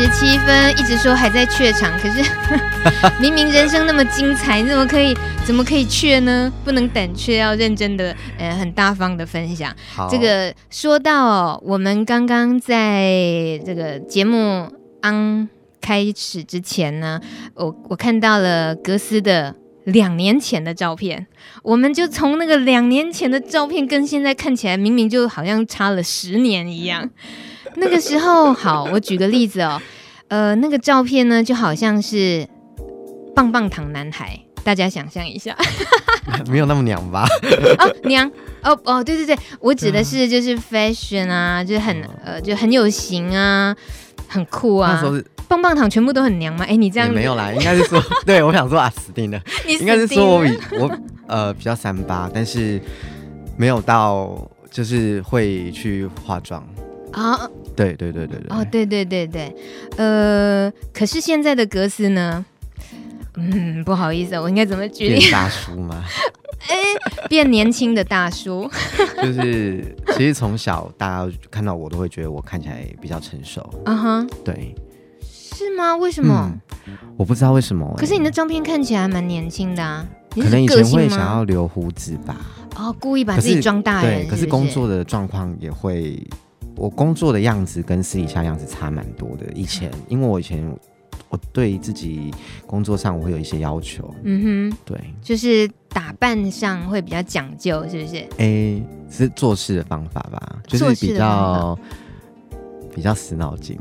十七分，一直说还在怯场，可是 明明人生那么精彩，你怎么可以怎么可以怯呢？不能胆怯，要认真的，呃，很大方的分享。好这个说到我们刚刚在这个节目刚开始之前呢，我我看到了格斯的两年前的照片，我们就从那个两年前的照片跟现在看起来，明明就好像差了十年一样。那个时候，好，我举个例子哦，呃，那个照片呢，就好像是棒棒糖男孩，大家想象一下，没有那么娘吧？哦，娘，哦哦，对对对，我指的是就是 fashion 啊，就是很呃，就很有型啊，很酷啊。那时候是棒棒糖全部都很娘吗？哎，你这样没有啦，应该是说，对我想说啊，死定了，你死定了，应该是说我比我呃比较三八，但是没有到就是会去化妆。啊，对对对对对，哦，对对对对，呃，可是现在的格斯呢？嗯，不好意思，我应该怎么举例？变大叔吗？哎，变年轻的大叔。就是，其实从小大家看到我都会觉得我看起来比较成熟。啊哈、uh，huh、对，是吗？为什么？嗯、我不知道为什么、欸。可是你的照片看起来蛮年轻的啊。可能以前会想要留胡子吧？哦，故意把自己装大人是是。对，可是工作的状况也会。我工作的样子跟私底下样子差蛮多的。以前，因为我以前我对自己工作上我会有一些要求，嗯哼，对，就是打扮上会比较讲究，是不是？哎、欸，是做事的方法吧，就是比较比较死脑筋。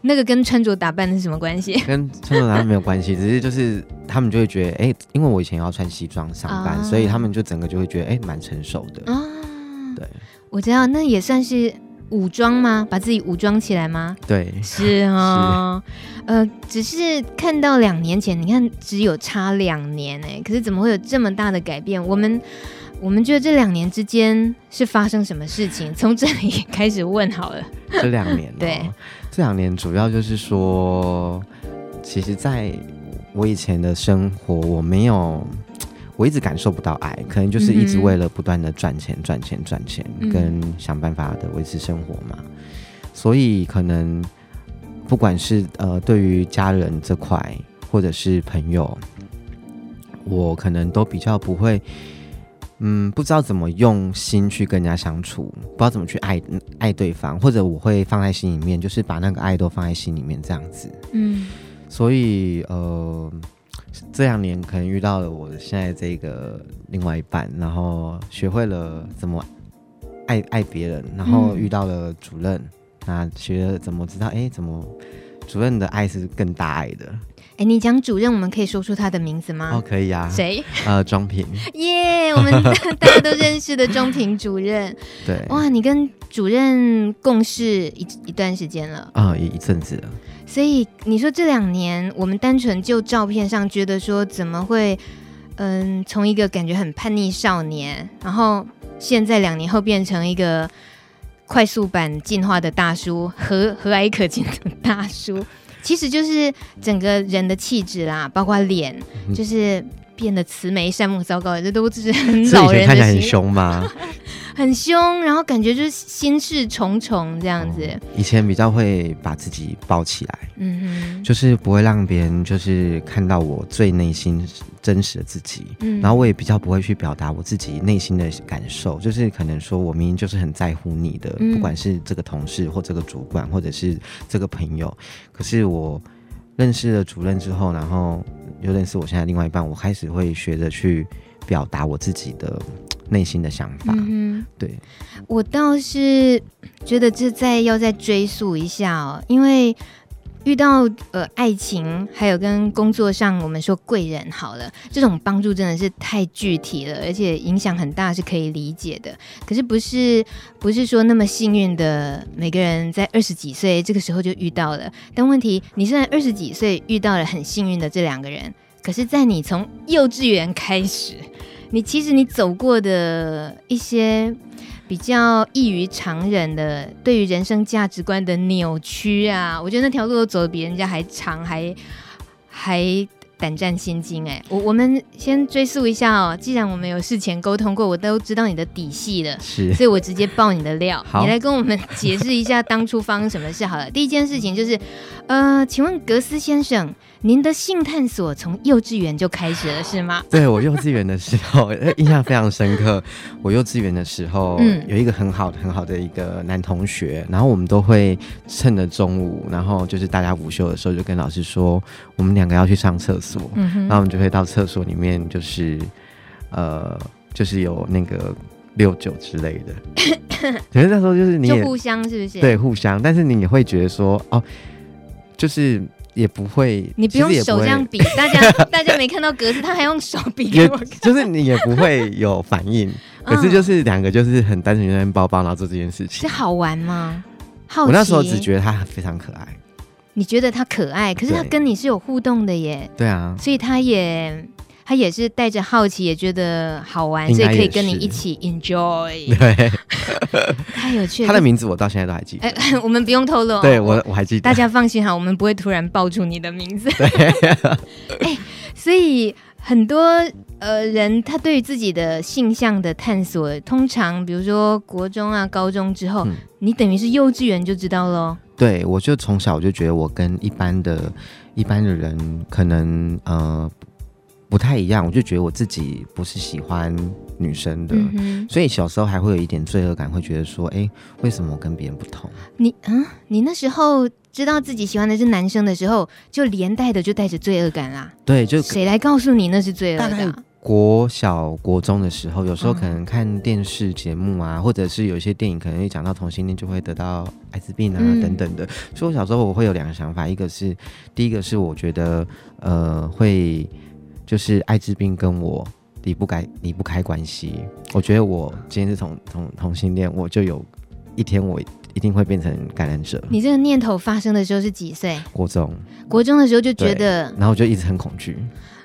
那个跟穿着打扮是什么关系？跟穿着打扮没有关系，只是就是他们就会觉得，哎、欸，因为我以前要穿西装上班，啊、所以他们就整个就会觉得，哎、欸，蛮成熟的。啊，对，我知道，那也算是。武装吗？把自己武装起来吗？对，是 哦。是呃，只是看到两年前，你看只有差两年哎，可是怎么会有这么大的改变？我们我们觉得这两年之间是发生什么事情？从这里开始问好了。这两年、哦，对，这两年主要就是说，其实在我以前的生活，我没有。我一直感受不到爱，可能就是一直为了不断的赚钱、赚钱、赚钱，跟想办法的维持生活嘛。所以可能不管是呃对于家人这块，或者是朋友，我可能都比较不会，嗯，不知道怎么用心去跟人家相处，不知道怎么去爱爱对方，或者我会放在心里面，就是把那个爱都放在心里面这样子。嗯，所以呃。这两年可能遇到了我现在这个另外一半，然后学会了怎么爱爱别人，然后遇到了主任，嗯、那学了怎么知道，哎，怎么主任的爱是更大爱的？哎，你讲主任，我们可以说出他的名字吗？哦，可以啊。谁？呃，庄平。耶，yeah, 我们大家都认识的庄平主任。对。哇，你跟主任共事一一段时间了？啊、呃，一一阵子了。所以你说这两年，我们单纯就照片上觉得说，怎么会，嗯，从一个感觉很叛逆少年，然后现在两年后变成一个快速版进化的大叔，和 和蔼可亲的大叔。其实就是整个人的气质啦，包括脸，就是变得慈眉善目。糟糕，这都是很老人的。看起来很凶吗？很凶，然后感觉就是心事重重这样子。哦，以前比较会把自己包起来，嗯哼，就是不会让别人就是看到我最内心真实的自己。嗯，然后我也比较不会去表达我自己内心的感受，就是可能说我明明就是很在乎你的，嗯，不管是这个同事或这个主管或者是这个朋友，可是我认识了主任之后，然后又认识我现在另外一半，我开始会学着去表达我自己的。内心的想法，嗯，对，我倒是觉得这再要再追溯一下哦，因为遇到呃爱情，还有跟工作上我们说贵人好了，这种帮助真的是太具体了，而且影响很大，是可以理解的。可是不是不是说那么幸运的每个人在二十几岁这个时候就遇到了，但问题你是在二十几岁遇到了很幸运的这两个人，可是在你从幼稚园开始。你其实你走过的一些比较异于常人的对于人生价值观的扭曲啊，我觉得那条路都走的比人家还长，还还胆战心惊哎！我我们先追溯一下哦，既然我们有事前沟通过，我都知道你的底细了，是，所以我直接爆你的料。好，你来跟我们解释一下当初发生什么事好了。第一件事情就是，呃，请问格斯先生，您的性探索从幼稚园就开始了是吗？对，我幼稚园的时候 印象非常深刻。我幼稚园的时候，嗯，有一个很好的很好的一个男同学，然后我们都会趁着中午，然后就是大家午休的时候，就跟老师说，我们两个要去上厕所，然后我们就会到厕所里面，就是呃，就是有那个六九之类的。可是那时候就是你互相是不是？对，互相，但是你也会觉得说，哦，就是。也不会，你不用手这样比，大家大家没看到格子，他还用手比 给我看，就是你也不会有反应，可是就是两个就是很单纯在包包，然后做这件事情，是好玩吗？好，我那时候只觉得他非常可爱。你觉得他可爱，可是他跟你是有互动的耶。对啊，所以他也。他也是带着好奇，也觉得好玩，所以可以跟你一起 enjoy。对，太有趣了。他的名字我到现在都还记得。哎，我们不用透露。对我我还记得。大家放心哈，我们不会突然爆出你的名字。所以很多呃人，他对于自己的性向的探索，通常比如说国中啊、高中之后，嗯、你等于是幼稚园就知道喽。对，我就从小我就觉得我跟一般的、一般的人可能呃。不太一样，我就觉得我自己不是喜欢女生的，嗯、所以小时候还会有一点罪恶感，会觉得说，哎，为什么我跟别人不同？你啊，你那时候知道自己喜欢的是男生的时候，就连带的就带着罪恶感啦。对，就谁来告诉你那是罪恶感？国小、国中的时候，有时候可能看电视节目啊，嗯、或者是有一些电影可能会讲到同性恋，就会得到艾滋病啊、嗯、等等的。所以我小时候我会有两个想法，一个是第一个是我觉得呃会。就是艾滋病跟我离不开离不开关系，我觉得我今天是同同同性恋，我就有一天我一定会变成感染者。你这个念头发生的时候是几岁？国中。国中的时候就觉得，然后我就一直很恐惧。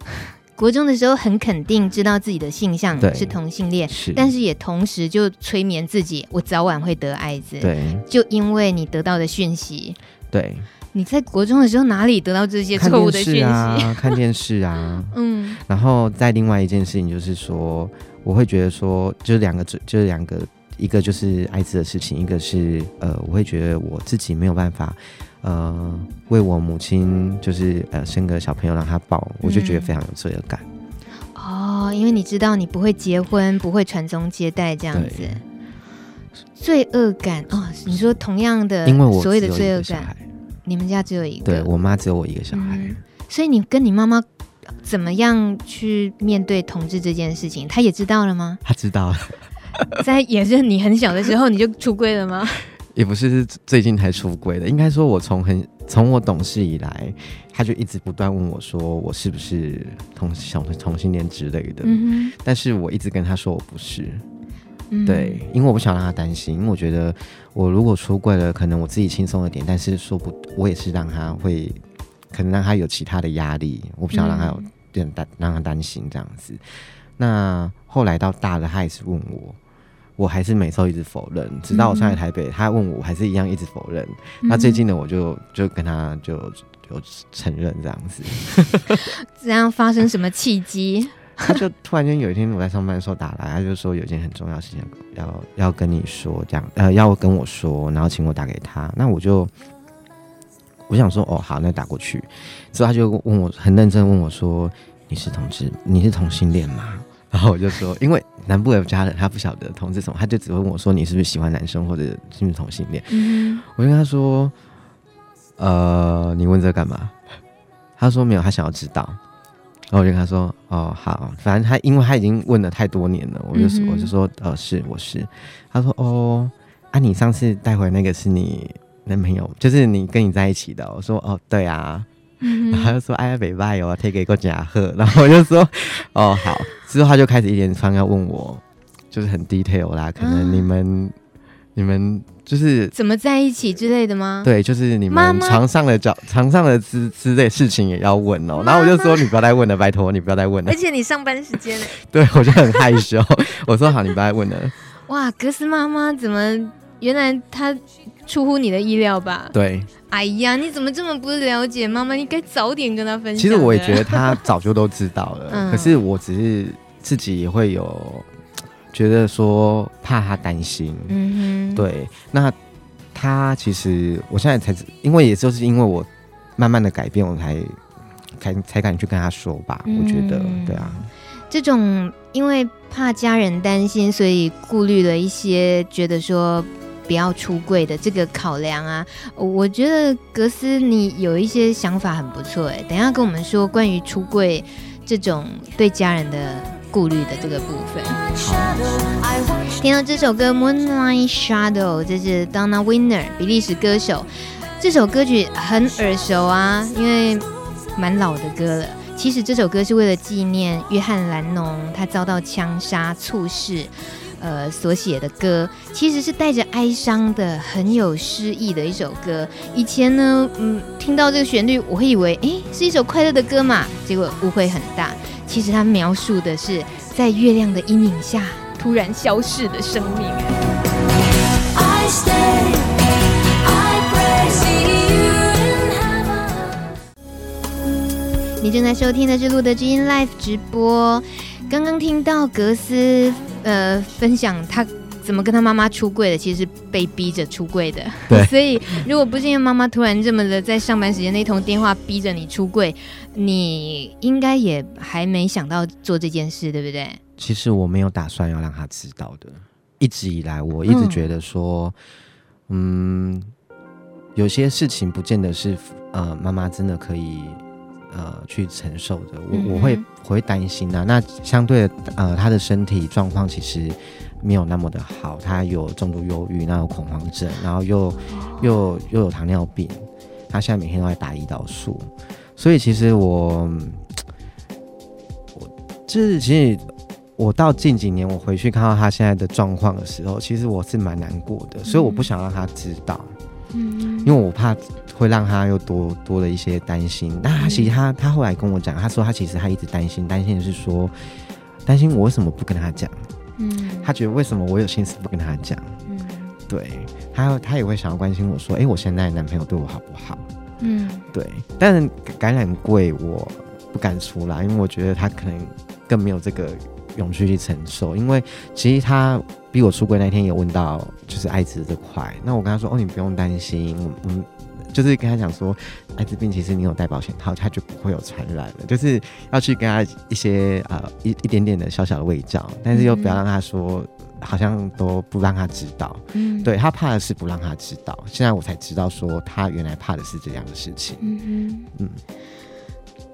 国中的时候很肯定知道自己的性向是同性恋，但是也同时就催眠自己，我早晚会得艾滋。对，就因为你得到的讯息。对。你在国中的时候哪里得到这些错误的讯息？啊，看电视啊，嗯，然后再另外一件事情就是说，我会觉得说，就是两个，就是两个，一个就是艾滋的事情，一个是呃，我会觉得我自己没有办法，呃，为我母亲就是呃生个小朋友让她抱，我就觉得非常有罪恶感。哦，因为你知道你不会结婚，不会传宗接代这样子，罪恶感哦。你说同样的，因为我所谓的罪恶感。你们家只有一个，对，我妈只有我一个小孩，嗯，所以你跟你妈妈怎么样去面对同志这件事情？她也知道了吗？她知道了，在也是你很小的时候你就出柜了吗？也不是，是最近才出柜的。应该说，我从很从我懂事以来，他就一直不断问我说，我是不是同小同性恋之类的。嗯哼，但是我一直跟他说我不是。对，因为我不想让他担心，因为我觉得我如果出柜了，可能我自己轻松一点，但是说不，我也是让他会，可能让他有其他的压力，我不想让他有点担，让他担心这样子。那后来到大了，他也是问我，我还是每次都一直否认，直到我上来台北，他问我，我还是一样一直否认。那最近呢，我就就跟他就就承认这样子。这样发生什么契机？他就突然间有一天我在上班的时候打来，他就说有一件很重要的事情要要要跟你说，这样呃要跟我说，然后请我打给他。那我就我想说哦好，那打过去。之后他就问我很认真问我说，你是同志，你是同性恋吗？然后我就说，因为南部有家人他不晓得同志什么，他就只会问我说，你是不是喜欢男生或者是不是同性恋？嗯，我就跟他说，呃，你问这干嘛？他说没有，他想要知道。然后我就跟他说：“哦，好，反正他因为他已经问了太多年了，我就说、嗯、我就说，呃，是我是。”他说：“哦，啊，你上次带回那个是你男朋友，就是你跟你在一起的。”我说：“哦，对啊。嗯”然后他就说：“哎呀，北拜哦，take 一个假贺。”然后我就说：“哦，好。”之后他就开始一连串要问我，就是很 detail 啦，可能你们、啊、你们。就是怎么在一起之类的吗？对，就是你们床上的、脚床上的之之类事情也要问哦。然后我就说：“你不要再问了，拜托你不要再问了。”而且你上班时间呢？对，我就很害羞。我说：“好，你不要再问了。”哇，格斯妈妈怎么？原来她出乎你的意料吧？对。哎呀，你怎么这么不了解妈妈？你该早点跟她分享。其实我也觉得她早就都知道了，嗯、可是我只是自己也会有觉得说怕他担心。嗯哼，对。那他其实我现在才，因为也就是因为我慢慢的改变，我才才才敢去跟他说吧。嗯、我觉得，对啊。这种因为怕家人担心，所以顾虑了一些，觉得说。不要出柜的这个考量啊，我觉得格斯你有一些想法很不错哎，等一下跟我们说关于出柜这种对家人的顾虑的这个部分。好，听到这首歌《Moonlight Shadow》，这是 Donna Winner 比利时歌手，这首歌曲很耳熟啊，因为蛮老的歌了。其实这首歌是为了纪念约翰兰农，他遭到枪杀猝逝。呃，所写的歌其实是带着哀伤的，很有诗意的一首歌。以前呢，嗯，听到这个旋律，我会以为，诶，是一首快乐的歌嘛。结果误会很大，其实它描述的是在月亮的阴影下突然消逝的生命。I stay, I pray, see you in 你正在收听的是路德之音 Live 直播。刚刚听到格斯。呃，分享他怎么跟他妈妈出柜的，其实是被逼着出柜的。对，所以如果不是因为妈妈突然这么的在上班时间那通电话逼着你出柜，你应该也还没想到做这件事，对不对？其实我没有打算要让他知道的。一直以来，我一直觉得说，嗯，嗯，有些事情不见得是呃妈妈真的可以。呃，去承受的，我我会我会担心呐、啊。那相对，呃，他的身体状况其实没有那么的好，他有重度忧郁，那有恐慌症，然后又又又有糖尿病，他现在每天都在打胰岛素，所以其实我我就是其实我到近几年我回去看到他现在的状况的时候，其实我是蛮难过的，所以我不想让他知道，嗯，因为我怕。会让他又多多了一些担心。那他其实他他后来跟我讲，他说他其实他一直担心，担心的是说，担心我为什么不跟他讲？嗯，他觉得为什么我有心思不跟他讲？嗯，对，他他也会想要关心我说，哎，我现在男朋友对我好不好？嗯，对。但是感染柜我不敢出来，因为我觉得他可能更没有这个勇气去承受。因为其实他逼我出柜那天也问到就是艾滋这块，那我跟他说，哦，你不用担心，我们。就是跟他讲说，艾滋病其实你有戴保险套，他就不会有传染了。就是要去跟他一些呃一一点点的小小的卫教，但是又不要让他说，好像都不让他知道。嗯，对，他怕的是不让他知道。现在我才知道说，他原来怕的是这样的事情。嗯嗯嗯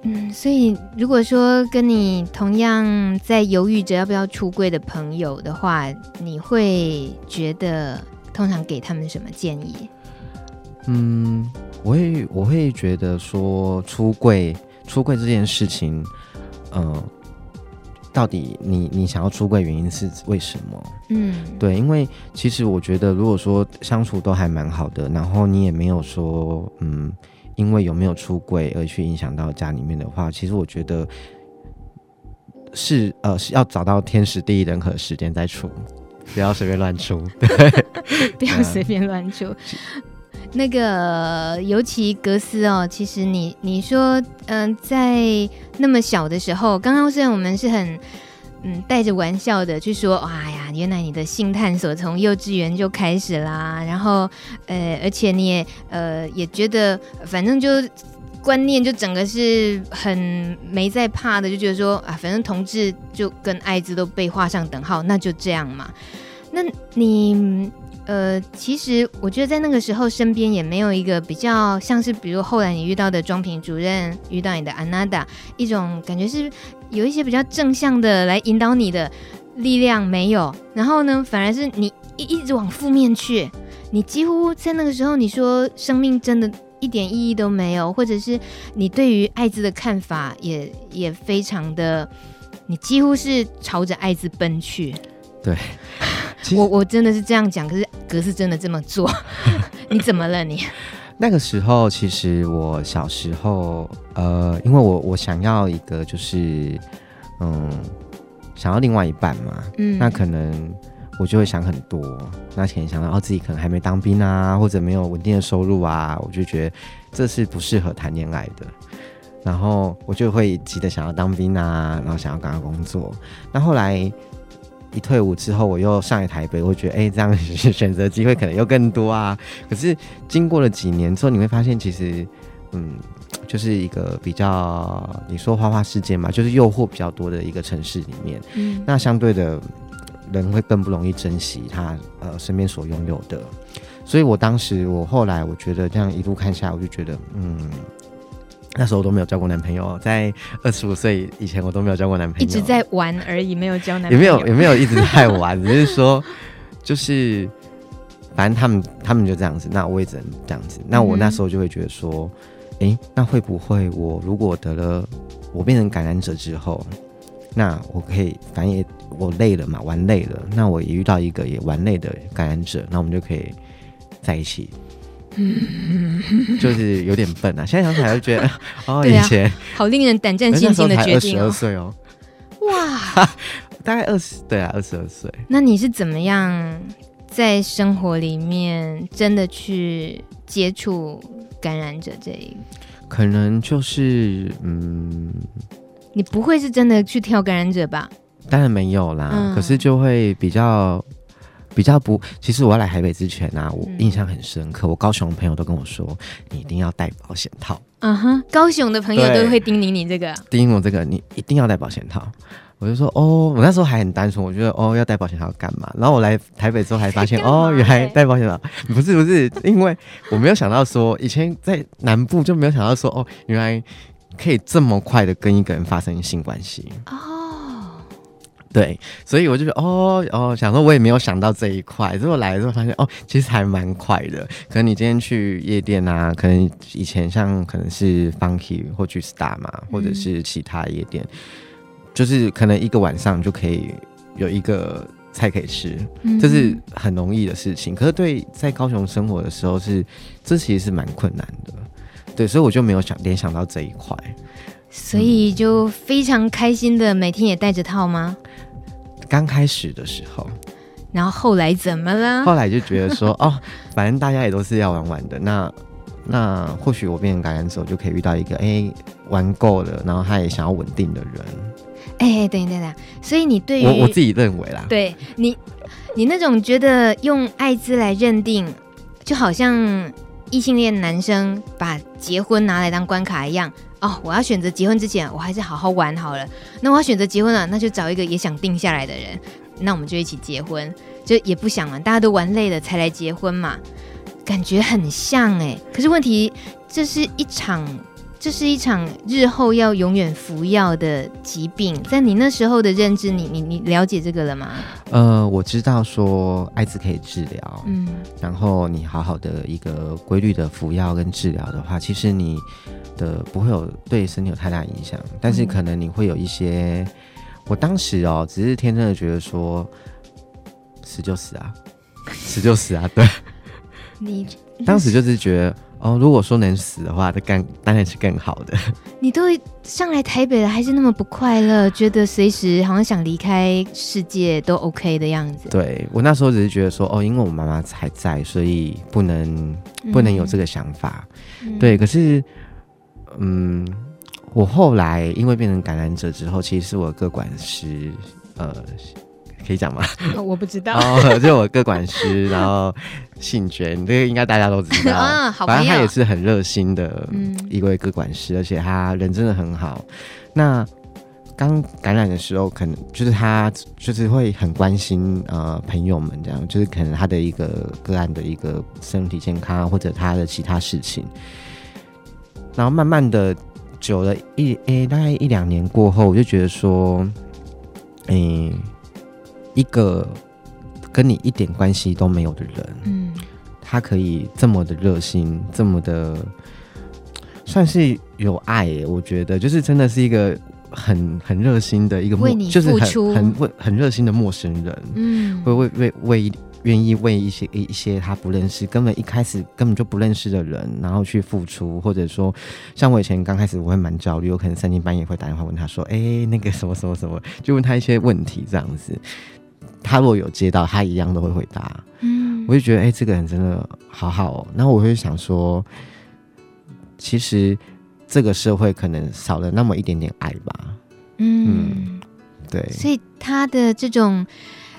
嗯，所以如果说跟你同样在犹豫着要不要出柜的朋友的话，你会觉得通常给他们什么建议？嗯，我会我会觉得说出柜出柜这件事情，嗯、呃，到底你你想要出柜原因是为什么？嗯，对，因为其实我觉得，如果说相处都还蛮好的，然后你也没有说嗯，因为有没有出柜而去影响到家里面的话，其实我觉得是呃是要找到天时地利人和时间再出，不要随便乱出，对，不要随便乱出。那个，尤其格斯哦，其实你你说，嗯、呃，在那么小的时候，刚刚虽然我们是很嗯带着玩笑的去说，哇呀，原来你的性探索从幼稚园就开始啦，然后呃，而且你也呃也觉得，反正就观念就整个是很没在怕的，就觉得说啊，反正同志就跟艾滋都被画上等号，那就这样嘛。那你？呃，其实我觉得在那个时候，身边也没有一个比较像是，比如后来你遇到的庄平主任，遇到你的安娜达，一种感觉是有一些比较正向的来引导你的力量没有。然后呢，反而是你一一直往负面去，你几乎在那个时候，你说生命真的一点意义都没有，或者是你对于艾滋的看法也也非常的，你几乎是朝着艾滋奔去。对。我我真的是这样讲，可是格是真的这么做，你怎么了你？那个时候，其实我小时候，呃，因为我我想要一个就是，嗯，想要另外一半嘛，嗯，那可能我就会想很多。那可能想到哦，自己可能还没当兵啊，或者没有稳定的收入啊，我就觉得这是不适合谈恋爱的。然后我就会急着想要当兵啊，然后想要赶快工作。那后来一退伍之后，我又上来台北，我觉得哎，这样选择机会可能又更多啊。可是经过了几年之后，你会发现其实，嗯，就是一个比较你说花花世界嘛，就是诱惑比较多的一个城市里面。嗯，那相对的人会更不容易珍惜他呃身边所拥有的。所以我当时，我后来我觉得这样一路看下来，我就觉得嗯。那时候我都没有交过男朋友，在二十五岁以前我都没有交过男朋友，一直在玩而已，没有交男朋友。也没有也没有一直在玩，只是说就是反正他们他们就这样子，那我也只能这样子。那我那时候就会觉得说，哎、嗯欸，那会不会我如果得了我变成感染者之后，那我可以反正也我累了嘛，玩累了，那我也遇到一个也玩累的感染者，那我们就可以在一起。嗯，就是有点笨啊！现在想起来就觉得，哦，以前、啊、好令人胆战心惊的决定十二岁哦，哇，大概二十，对啊，二十二岁。那你是怎么样在生活里面真的去接触感染者这一？可能就是，嗯，你不会是真的去挑感染者吧？当然没有啦，嗯、可是就会比较。比较不，其实我要来台北之前啊，我印象很深刻。嗯、我高雄的朋友都跟我说，你一定要带保险套。嗯哼，高雄的朋友都会叮咛你这个，叮咛我这个，你一定要带保险套。我就说哦，我那时候还很单纯，我觉得哦，要带保险套干嘛？然后我来台北之后还发现，哦，原来带保险套不是不是，因为我没有想到说，以前在南部就没有想到说，哦，原来可以这么快的跟一个人发生性关系。哦。对，所以我就觉得哦哦，想说我也没有想到这一块，结果来了之后发现哦，其实还蛮快的。可能你今天去夜店啊，可能以前像可能是 Funky 或去 Star 嘛，或者是其他夜店，嗯、就是可能一个晚上就可以有一个菜可以吃，嗯、这是很容易的事情。可是对在高雄生活的时候是，这其实是蛮困难的。对，所以我就没有想联想到这一块。所以就非常开心的每天也戴着套吗？刚开始的时候，然后后来怎么了？后来就觉得说，哦，反正大家也都是要玩玩的，那那或许我变成感染者，我就可以遇到一个哎玩够了，然后他也想要稳定的人。哎，等一等等，所以你对于我我自己认为啦，对你你那种觉得用艾滋来认定，就好像异性恋男生把结婚拿来当关卡一样。哦，我要选择结婚之前，我还是好好玩好了。那我要选择结婚了，那就找一个也想定下来的人，那我们就一起结婚。就也不想玩，大家都玩累了才来结婚嘛，感觉很像哎。可是问题，这是一场，这是一场日后要永远服药的疾病。在你那时候的认知，你你你了解这个了吗？呃，我知道说艾滋可以治疗，嗯，然后你好好的一个规律的服药跟治疗的话，其实你。的不会有对身体有太大影响，但是可能你会有一些。嗯、我当时哦，只是天真的觉得说，死就死啊，死就死啊，对。你当时就是觉得哦，如果说能死的话，那更当然是更好的。你都上来台北了，还是那么不快乐，觉得随时好像想离开世界都 OK 的样子。对，我那时候只是觉得说，哦，因为我妈妈还在，所以不能不能有这个想法。嗯、对，可是。嗯，我后来因为变成感染者之后，其实是我个管师，呃，可以讲吗？哦，我不知道，哦，就我个管师，然后信娟，这个应该大家都知道，啊，反正他也是很热心的一位个管师，嗯，而且他人真的很好。那刚感染的时候，可能就是他就是会很关心呃朋友们这样，就是可能他的一个个案的一个身体健康或者他的其他事情。然后慢慢的，久了一诶、欸，大概一两年过后，我就觉得说，嗯、欸，一个跟你一点关系都没有的人，嗯，他可以这么的热心，这么的，算是有爱耶。我觉得就是真的是一个很很热心的一个，就是很很很热心的陌生人，嗯，会为为为。愿意为一些一一些他不认识、根本一开始根本就不认识的人，然后去付出，或者说，像我以前刚开始我会蛮焦虑，我可能三更半夜会打电话问他说：“哎、欸，那个什么什么什么，就问他一些问题这样子。”他如果有接到，他一样都会回答。嗯，我就觉得，哎、欸，这个人真的好好哦。然后我会想说，其实这个社会可能少了那么一点点爱吧。嗯，嗯对。所以他的这种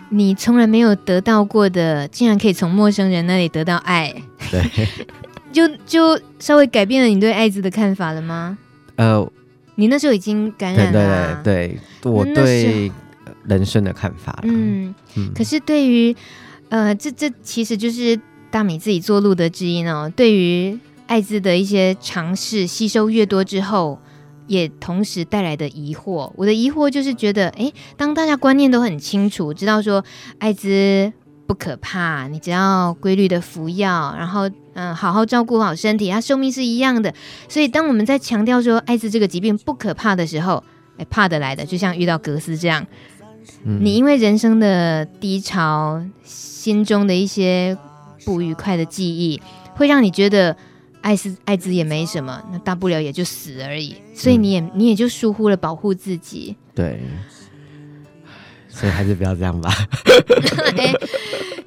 你从来没有得到过的，竟然可以从陌生人那里得到爱，对，就就稍微改变了你对艾滋的看法了吗？呃。你那时候已经感染了、啊，对对对，我对人生的看法。嗯嗯，可是对于呃，这这其实就是大米自己做路的知音哦。对于艾滋的一些尝试，吸收越多之后，也同时带来的疑惑。我的疑惑就是觉得，哎，当大家观念都很清楚，知道说艾滋。不可怕，你只要规律的服药，然后嗯，好好照顾好身体，它寿命是一样的。所以，当我们在强调说艾滋这个疾病不可怕的时候，哎，怕得来的，就像遇到格斯这样，嗯、你因为人生的低潮，心中的一些不愉快的记忆，会让你觉得艾滋艾滋也没什么，那大不了也就死而已。所以，你也、嗯、你也就疏忽了保护自己。对。所以还是不要这样吧。哎，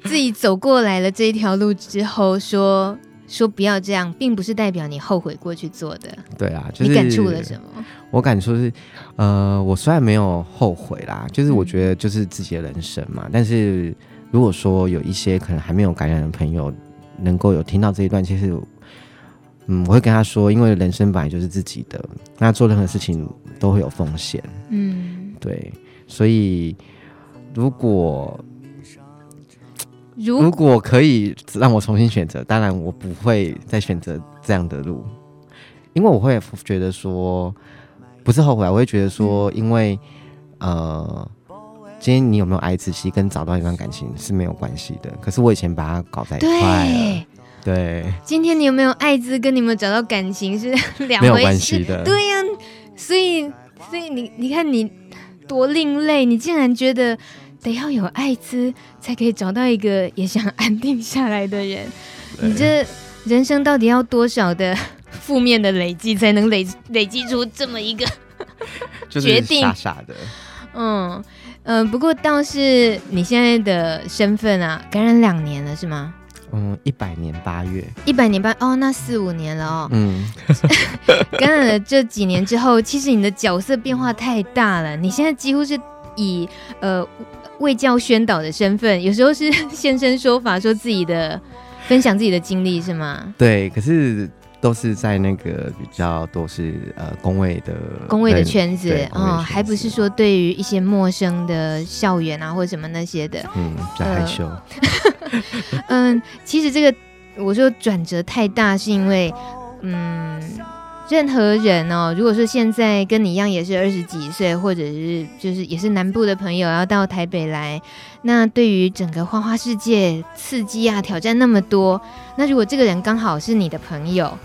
自己走过来了这一条路之后，说说不要这样，并不是代表你后悔过去做的。对啊，就是、你感触了什么？我感触是，呃，我虽然没有后悔啦，就是我觉得就是自己的人生嘛。嗯、但是如果说有一些可能还没有感染的朋友，能够有听到这一段，其实，嗯，我会跟他说，因为人生本来就是自己的，那做任何事情都会有风险。嗯，对，所以。如果如果可以让我重新选择，当然我不会再选择这样的路，因为我会觉得说不是后悔，我会觉得说，因为呃，今天你有没有爱自己，跟找到一段感情是没有关系的。可是我以前把它搞在一块了，对。今天你有没有艾滋，跟你们找到感情是两回事的，对呀。所以，所以你你看你多另类，你竟然觉得。得要有艾滋，才可以找到一个也想安定下来的人。你这人生到底要多少的负面的累积，才能累累积出这么一个 决定？傻傻的。嗯嗯、呃，不过倒是你现在的身份啊，感染两年了是吗？嗯，一百年八月，一百年八哦，那四五年了哦。嗯，感染了这几年之后，其实你的角色变化太大了。你现在几乎是以呃。卫教宣导的身份，有时候是 现身说法，说自己的分享自己的经历，是吗？对，可是都是在那个比较都是呃工位的工位的圈子哦，还不是说对于一些陌生的校园啊或者什么那些的，嗯，比较害羞。呃、嗯，其实这个我说转折太大，是因为嗯。任何人哦，如果说现在跟你一样也是二十几岁，或者是就是也是南部的朋友要到台北来，那对于整个花花世界刺激啊挑战那么多，那如果这个人刚好是你的朋友，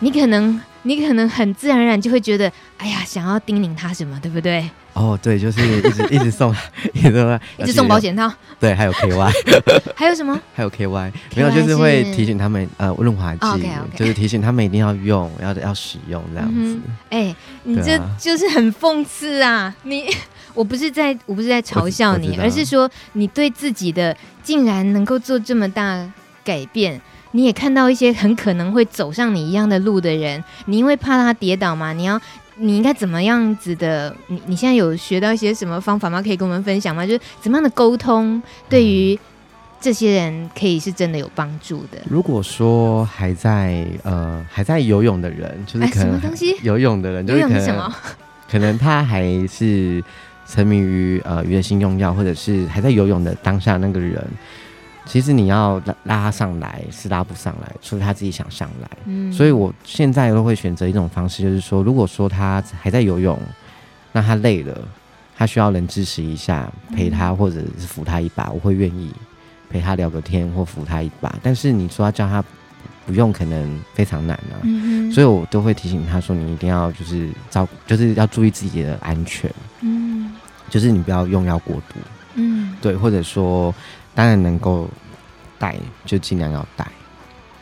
你可能你可能很自然而然就会觉得，哎呀，想要叮咛他什么，对不对？哦，对，就是一直一直送，一 直一直送 保险套，对，还有 KY，还有什么？还有 KY，没有，就是会提醒他们，呃，润滑剂，就是提醒他们一定要用，要要使用这样子。哎，你这就是很讽刺啊！你，我不是在，我不是在嘲笑你，而是说你对自己的竟然能够做这么大改变，你也看到一些很可能会走上你一样的路的人，你因为怕他跌倒嘛，你要。你应该怎么样子的？你你现在有学到一些什么方法吗？可以跟我们分享吗？就是怎么样的沟通，对于这些人可以是真的有帮助的。如果说还在呃还在游泳的人，就是可能游泳的人，就是可能 可能他还是沉迷于呃娱乐性用药，或者是还在游泳的当下那个人。其实你要拉拉他上来是拉不上来，除非他自己想上来。嗯，所以我现在都会选择一种方式，就是说，如果说他还在游泳，那他累了，他需要人支持一下，陪他或者是扶他一把，我会愿意陪他聊个天或扶他一把。但是你说要叫他不用，可能非常难啊。嗯哼，所以我都会提醒他说，你一定要就是照，就是要注意自己的安全。嗯，就是你不要用药过度。嗯，对，或者说。当然能够带就尽量要带，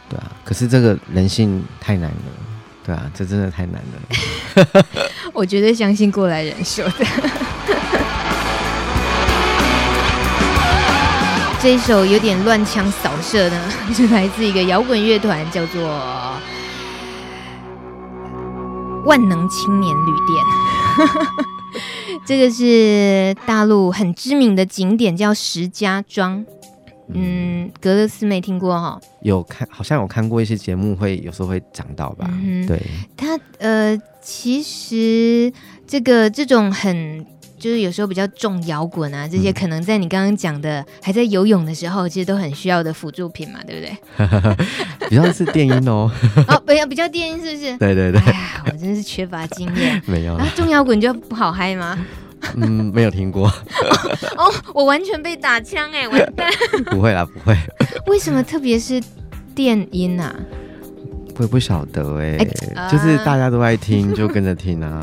对啊。可是这个人性太难了，对啊，这真的太难了。我绝对相信过来人说的。这一首有点乱枪扫射呢，是来自一个摇滚乐团，叫做万能青年旅店。这个是大陆很知名的景点，叫石家庄。嗯，格勒斯没听过哈？有看，好像有看过一些节目，会有时候会讲到吧？嗯、对，他呃，其实这个这种很就是有时候比较重摇滚啊，这些可能在你刚刚讲的、嗯、还在游泳的时候，其实都很需要的辅助品嘛，对不对？比较是电音哦。哦，比较比较电音是不是？对对对。哎呀，我真是缺乏经验。没有。啊，重摇滚就不好嗨吗？嗯，没有听过哦。哦，我完全被打枪哎，完蛋！不会啦，不会。为什么特别是电音啊？我也不晓得哎、欸，欸、就是大家都爱听，就跟着听啊。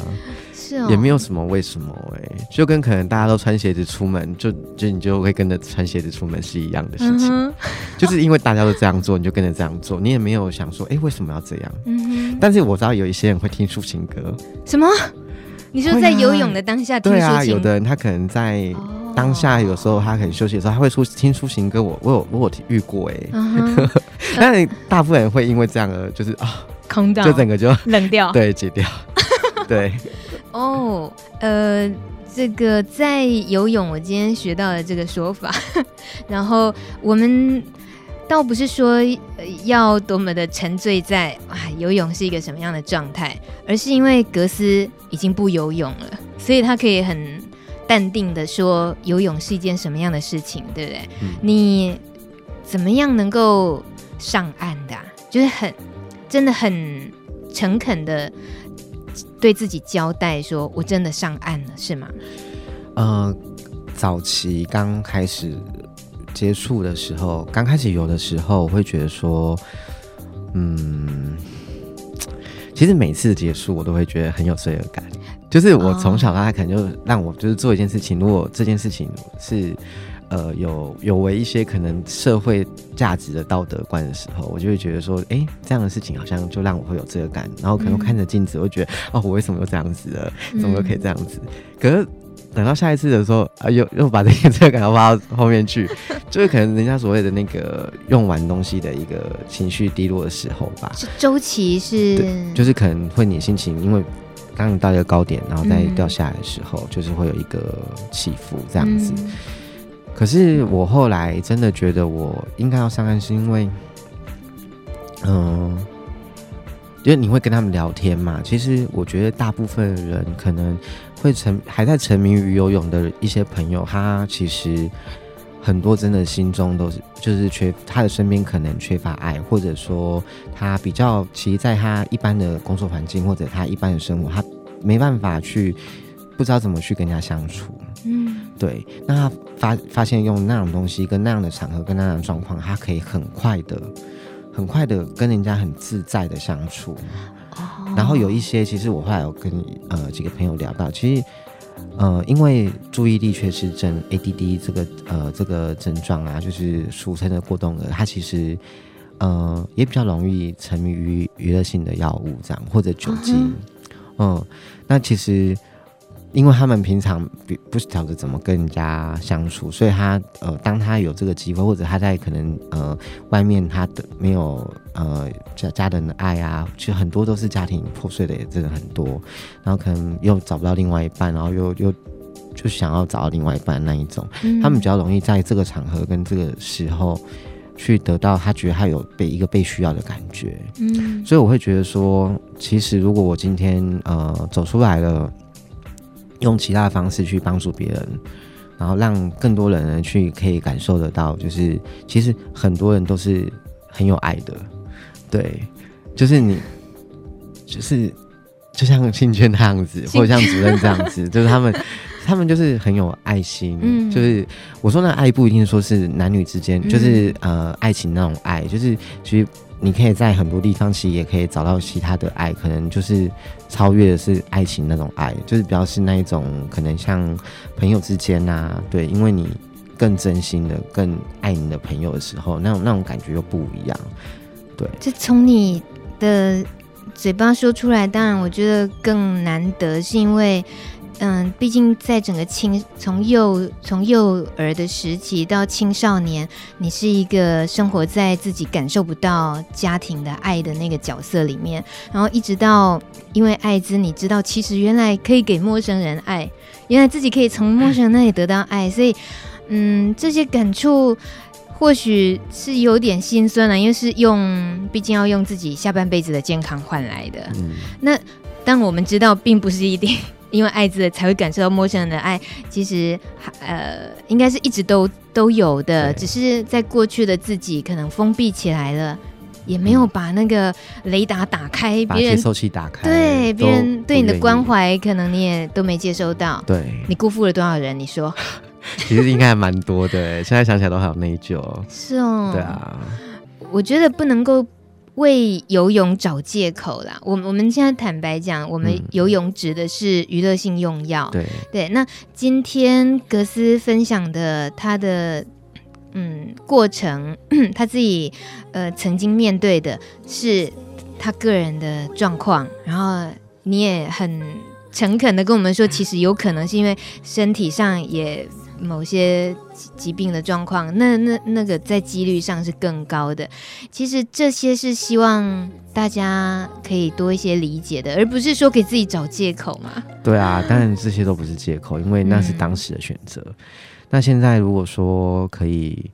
是哦。也没有什么为什么哎、欸，就跟可能大家都穿鞋子出门，就就你就会跟着穿鞋子出门是一样的事情。嗯、就是因为大家都这样做，你就跟着这样做，你也没有想说，哎、欸，为什么要这样？嗯。但是我知道有一些人会听抒情歌。什么？你说在游泳的当下听抒情？对啊，有的人他可能在当下，有时候他可能休息的时候，他会出听抒情歌。我我有我有遇过哎、欸，但是大部分人会因为这样而就是啊，空掉，就整个就冷掉，对，解掉，对。哦，呃，这个在游泳，我今天学到了这个说法，然后我们。倒不是说要多么的沉醉在啊游泳是一个什么样的状态，而是因为格斯已经不游泳了，所以他可以很淡定的说游泳是一件什么样的事情，对不对？嗯、你怎么样能够上岸的、啊？就是很真的很诚恳的对自己交代，说我真的上岸了，是吗？呃，早期刚开始。接触的时候，刚开始有的时候，我会觉得说，嗯，其实每次结束我都会觉得很有罪恶感。就是我从小到大可能就让我就是做一件事情，如果这件事情是呃有有违一些可能社会价值的道德观的时候，我就会觉得说，哎，这样的事情好像就让我会有罪恶感。然后可能看着镜子，我会觉得，哦，我为什么又这样子了？怎么又可以这样子？可是。等到下一次的时候，啊，又又把这个 这个感觉发到后面去，就是可能人家所谓的那个用完东西的一个情绪低落的时候吧。是周期是，就是可能会你心情，因为刚到一个高点，然后再掉下来的时候，嗯、就是会有一个起伏这样子。嗯、可是我后来真的觉得我应该要上岸，是因为，嗯、呃，因为你会跟他们聊天嘛。其实我觉得大部分人可能。会沉还在沉迷于游泳的一些朋友，他其实很多真的心中都是就是缺他的身边可能缺乏爱，或者说他比较其实在他一般的工作环境或者他一般的生活，他没办法去不知道怎么去跟人家相处。嗯，对。那他发发现用那种东西跟那样的场合跟那样的状况，他可以很快的很快的跟人家很自在的相处。然后有一些，其实我后来有跟呃几个朋友聊到，其实呃因为注意力缺失症 ADD 这个呃这个症状啊，就是俗称的过动儿，它其实呃也比较容易沉迷于娱乐性的药物这样或者酒精，嗯、uh 那其实。因为他们平常不不晓得怎么跟人家相处，所以他呃，当他有这个机会，或者他在可能呃外面他的没有呃家家人的爱啊，其实很多都是家庭破碎的也真的很多，然后可能又找不到另外一半，然后又又就想要找到另外一半那一种，嗯、他们比较容易在这个场合跟这个时候去得到他觉得他有被一个被需要的感觉，嗯，所以我会觉得说，其实如果我今天呃走出来了。用其他的方式去帮助别人，然后让更多人呢去可以感受得到，就是其实很多人都是很有爱的，对，就是你，就是就像信娟那样子，或者像主任这样子，就是他们，他们就是很有爱心，嗯，就是我说那爱不一定说是男女之间，就是呃爱情那种爱，就是其实。你可以在很多地方，其实也可以找到其他的爱，可能就是超越的是爱情那种爱，就是比较是那一种可能像朋友之间、啊，对，因为你更真心的、更爱你的朋友的时候，那种那种感觉又不一样，对。这从你的嘴巴说出来，当然我觉得更难得，是因为嗯，毕竟在整个青从幼从幼儿的时期到青少年，你是一个生活在自己感受不到家庭的爱的那个角色里面，然后一直到因为艾滋，你知道其实原来可以给陌生人爱，原来自己可以从陌生人那里得到爱，所以嗯，这些感触。或许是有点心酸了，因为是用，毕竟要用自己下半辈子的健康换来的。嗯，那但我们知道，并不是一定因为爱字才会感受到陌生人的爱，其实呃，应该是一直都都有的，只是在过去的自己可能封闭起来了，也没有把那个雷达打开，别人接收器打开，对别人对你的关怀，可能你也都没接收到。对，你辜负了多少人？你说？其实应该还蛮多的，现在想起来都还有内疚。是哦，对啊，我觉得不能够为游泳找借口啦。我我们现在坦白讲，我们游泳指的是娱乐性用药。对对，那今天格斯分享的他的嗯过程，他自己呃曾经面对的是他个人的状况，然后你也很诚恳的跟我们说，其实有可能是因为身体上也。某些疾病的状况，那那那个在几率上是更高的。其实这些是希望大家可以多一些理解的，而不是说给自己找借口嘛。对啊，当然这些都不是借口，因为那是当时的选择。嗯。那现在如果说可以，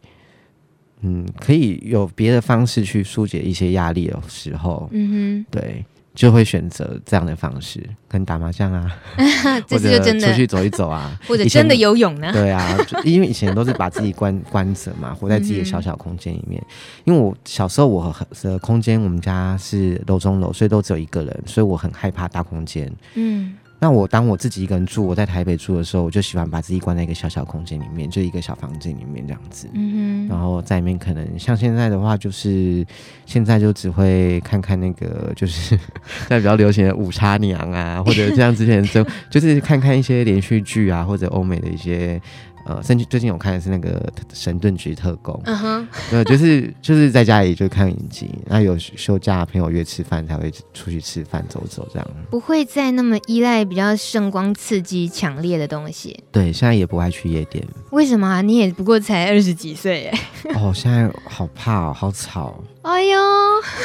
嗯，可以有别的方式去疏解一些压力的时候，嗯哼，对。就会选择这样的方式，跟打麻将啊，这次就真的出去走一走啊，或者真的游泳呢？对啊，因为以前都是把自己关关着嘛，活在自己的小小空间里面。嗯、因为我小时候我的空间，我们家是楼中楼，所以都只有一个人，所以我很害怕大空间。嗯。那我当我自己一个人住，我在台北住的时候，我就喜欢把自己关在一个小小空间里面，就一个小房间里面这样子。嗯哼。然后在里面可能像现在的话，就是现在就只会看看那个，就是 在比较流行的五叉娘啊，或者像之前就 就是看看一些连续剧啊，或者欧美的一些。呃，甚至最近我看的是那个《神盾局特工》，嗯哼，对，就是就是在家里就看影集，那有休假朋友约吃饭才会出去吃饭走走这样，不会再那么依赖比较圣光刺激强烈的东西。对，现在也不爱去夜店。为什么啊？你也不过才二十几岁哎。哦，现在好怕哦，好吵。哎呦，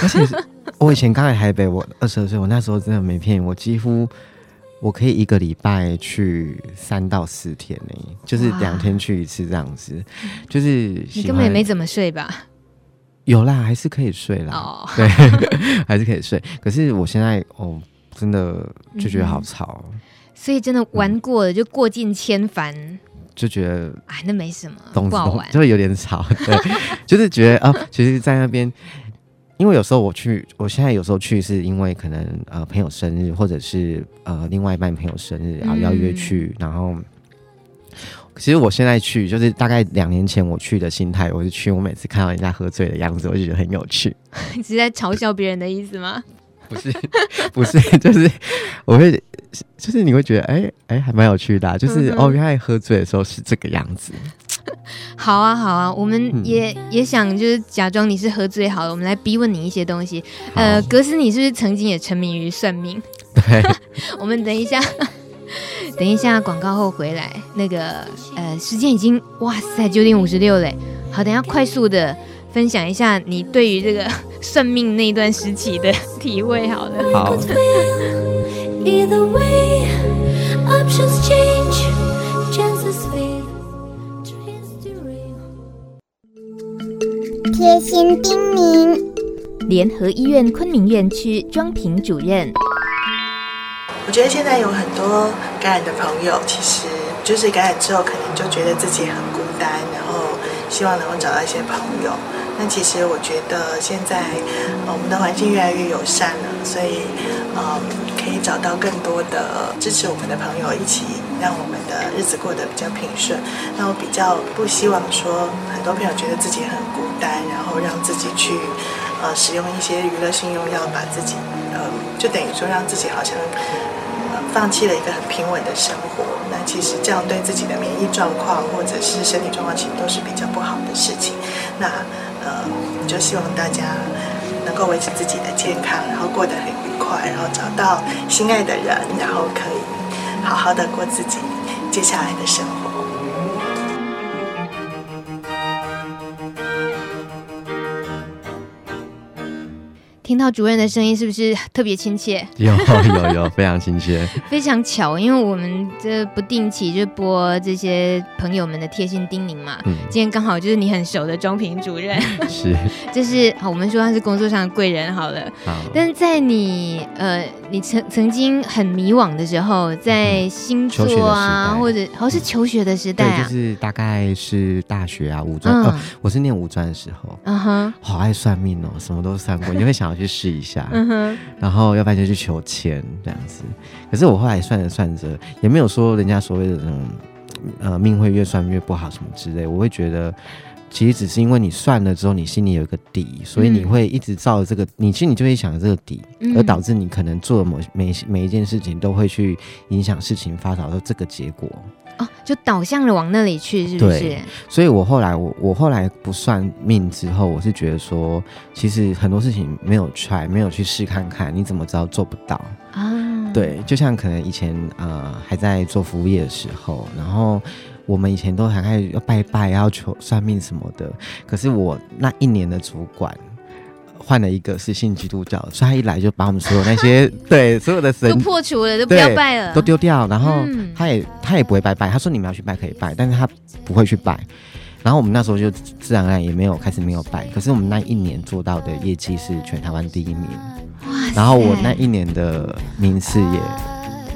而且我以前刚来台北，我二十二岁，我那时候真的没骗你，我几乎。我可以一个礼拜去三到四天呢，就是两天去一次这样子，就是你根本也没怎么睡吧？有啦，还是可以睡啦。哦，对，还是可以睡。可是我现在哦，真的就觉得好吵。嗯，所以真的玩过了就过尽千帆，就觉得哎，那没什么，东不好玩，就会有点吵。对，就是觉得哦，其实，在那边。因为有时候我去，我现在有时候去是因为可能呃朋友生日，或者是呃另外一半朋友生日，然后要约去。嗯、然后其实我现在去，就是大概两年前我去的心态，我是去，我每次看到人家喝醉的样子，我就觉得很有趣。你是在嘲笑别人的意思吗？不是，不是，就是我会，就是你会觉得，哎、欸、哎、欸，还蛮有趣的、啊，就是、嗯、哦，原来喝醉的时候是这个样子。好啊，好啊，我们也、嗯、也想就是假装你是喝醉好了，我们来逼问你一些东西。呃，格斯，你是不是曾经也沉迷于算命？对，我们等一下，等一下广告后回来。那个呃，时间已经哇塞九点五十六嘞。好，等一下快速的分享一下你对于这个算命那段时期的体会。好了，好。心叮咛，联合医院昆明院区庄平主任。我觉得现在有很多感染的朋友，其实就是感染之后，可能就觉得自己很孤单，然后希望能够找到一些朋友。那其实我觉得现在我们的环境越来越友善了，所以嗯，可以找到更多的支持我们的朋友一起。让我们的日子过得比较平顺。那我比较不希望说，很多朋友觉得自己很孤单，然后让自己去呃使用一些娱乐性用药，把自己呃就等于说让自己好像呃放弃了一个很平稳的生活。那其实这样对自己的免疫状况或者是身体状况，其实都是比较不好的事情。那呃，就希望大家能够维持自己的健康，然后过得很愉快，然后找到心爱的人，然后可以。好好的过自己接下来的生活。听到主任的声音是不是特别亲切？有有有，非常亲切，非常巧，因为我们这不定期就播这些朋友们的贴心叮咛嘛。嗯，今天刚好就是你很熟的庄平主任，是，就是好，我们说他是工作上的贵人好了。好，但是在你呃，你曾曾经很迷惘的时候，在星座啊，或者好像是求学的时代，对，就是大概是大学啊，五专，呃，我是念五专的时候，嗯哼，好爱算命哦，什么都算过，你会想要。去试一下，然后要不然就去求签这样子。可是我后来算着算着，也没有说人家所谓的那种呃命会越算越不好什么之类。我会觉得，其实只是因为你算了之后，你心里有一个底，所以你会一直照着这个，你心里就会想着这个底，而导致你可能做某每每一件事情都会去影响事情发展到这个结果。哦，就导向了往那里去，是不是？所以我后来我我后来不算命之后，我是觉得说，其实很多事情没有 try，没有去试看看，你怎么知道做不到啊？对，就像可能以前呃还在做服务业的时候，然后我们以前都还爱要拜拜，要求算命什么的，可是我那一年的主管。换了一个是信基督教，所以他一来就把我们所有那些 对所有的神都破除了，都不要拜了，都丢掉。然后他也、嗯、他也不会拜拜，他说你们要去拜可以拜，但是他不会去拜。然后我们那时候就自然而然也没有开始没有拜。可是我们那一年做到的业绩是全台湾第一名。然后我那一年的名次也，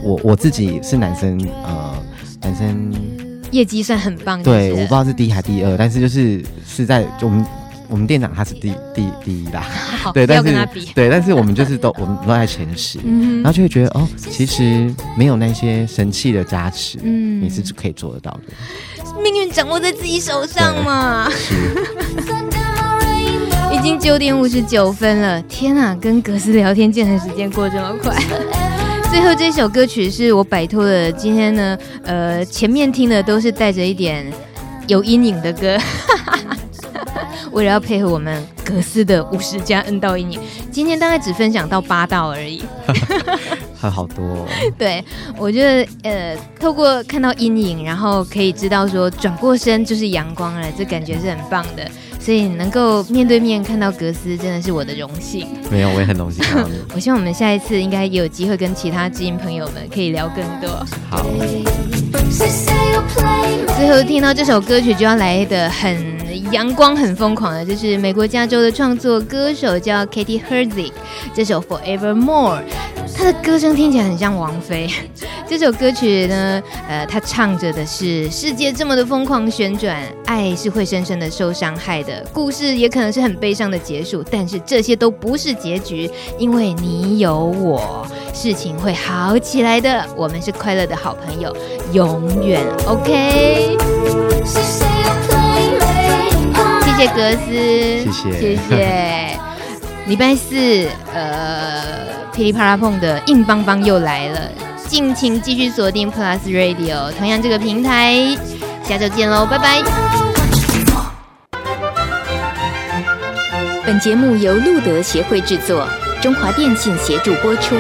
我我自己是男生，呃，男生业绩算很棒。对，我不知道是第一还是第二，但是就是是在就我们。我们店长他是第第第一啦，好对，但是对，但是我们就是都我们都在前十，嗯、然后就会觉得哦，其实没有那些神器的加持，嗯，你是可以做得到的。命运掌握在自己手上嘛。是。已经九点五十九分了，天啊，跟格斯聊天，竟然时间过这么快。最后这首歌曲是我摆脱了今天呢，呃，前面听的都是带着一点有阴影的歌。为了要配合我们格斯的五十加 N 道阴影，今天大概只分享到八道而已，还好多哦。对，我觉得呃，透过看到阴影，然后可以知道说转过身就是阳光了，这感觉是很棒的。所以能够面对面看到格斯，真的是我的荣幸。没有，我也很荣幸看到你。我希望我们下一次应该也有机会跟其他知音朋友们可以聊更多。好。最后听到这首歌曲就要来的很阳光、很疯狂的，就是美国加州的创作歌手叫 Katie Herzig，这首 Forevermore。他的歌声听起来很像王菲。这首歌曲呢，呃，他唱着的是世界这么的疯狂旋转，爱是会深深的受伤害的，故事也可能是很悲伤的结束，但是这些都不是结局，因为你有我，事情会好起来的。我们是快乐的好朋友，永远 OK。谢谢格斯，谢谢谢谢。礼拜四，呃。噼里啪啦碰的硬邦邦又来了，敬请继续锁定 Plus Radio，同样这个平台，下周见喽，拜拜。本节目由路德协会制作，中华电信协助播出。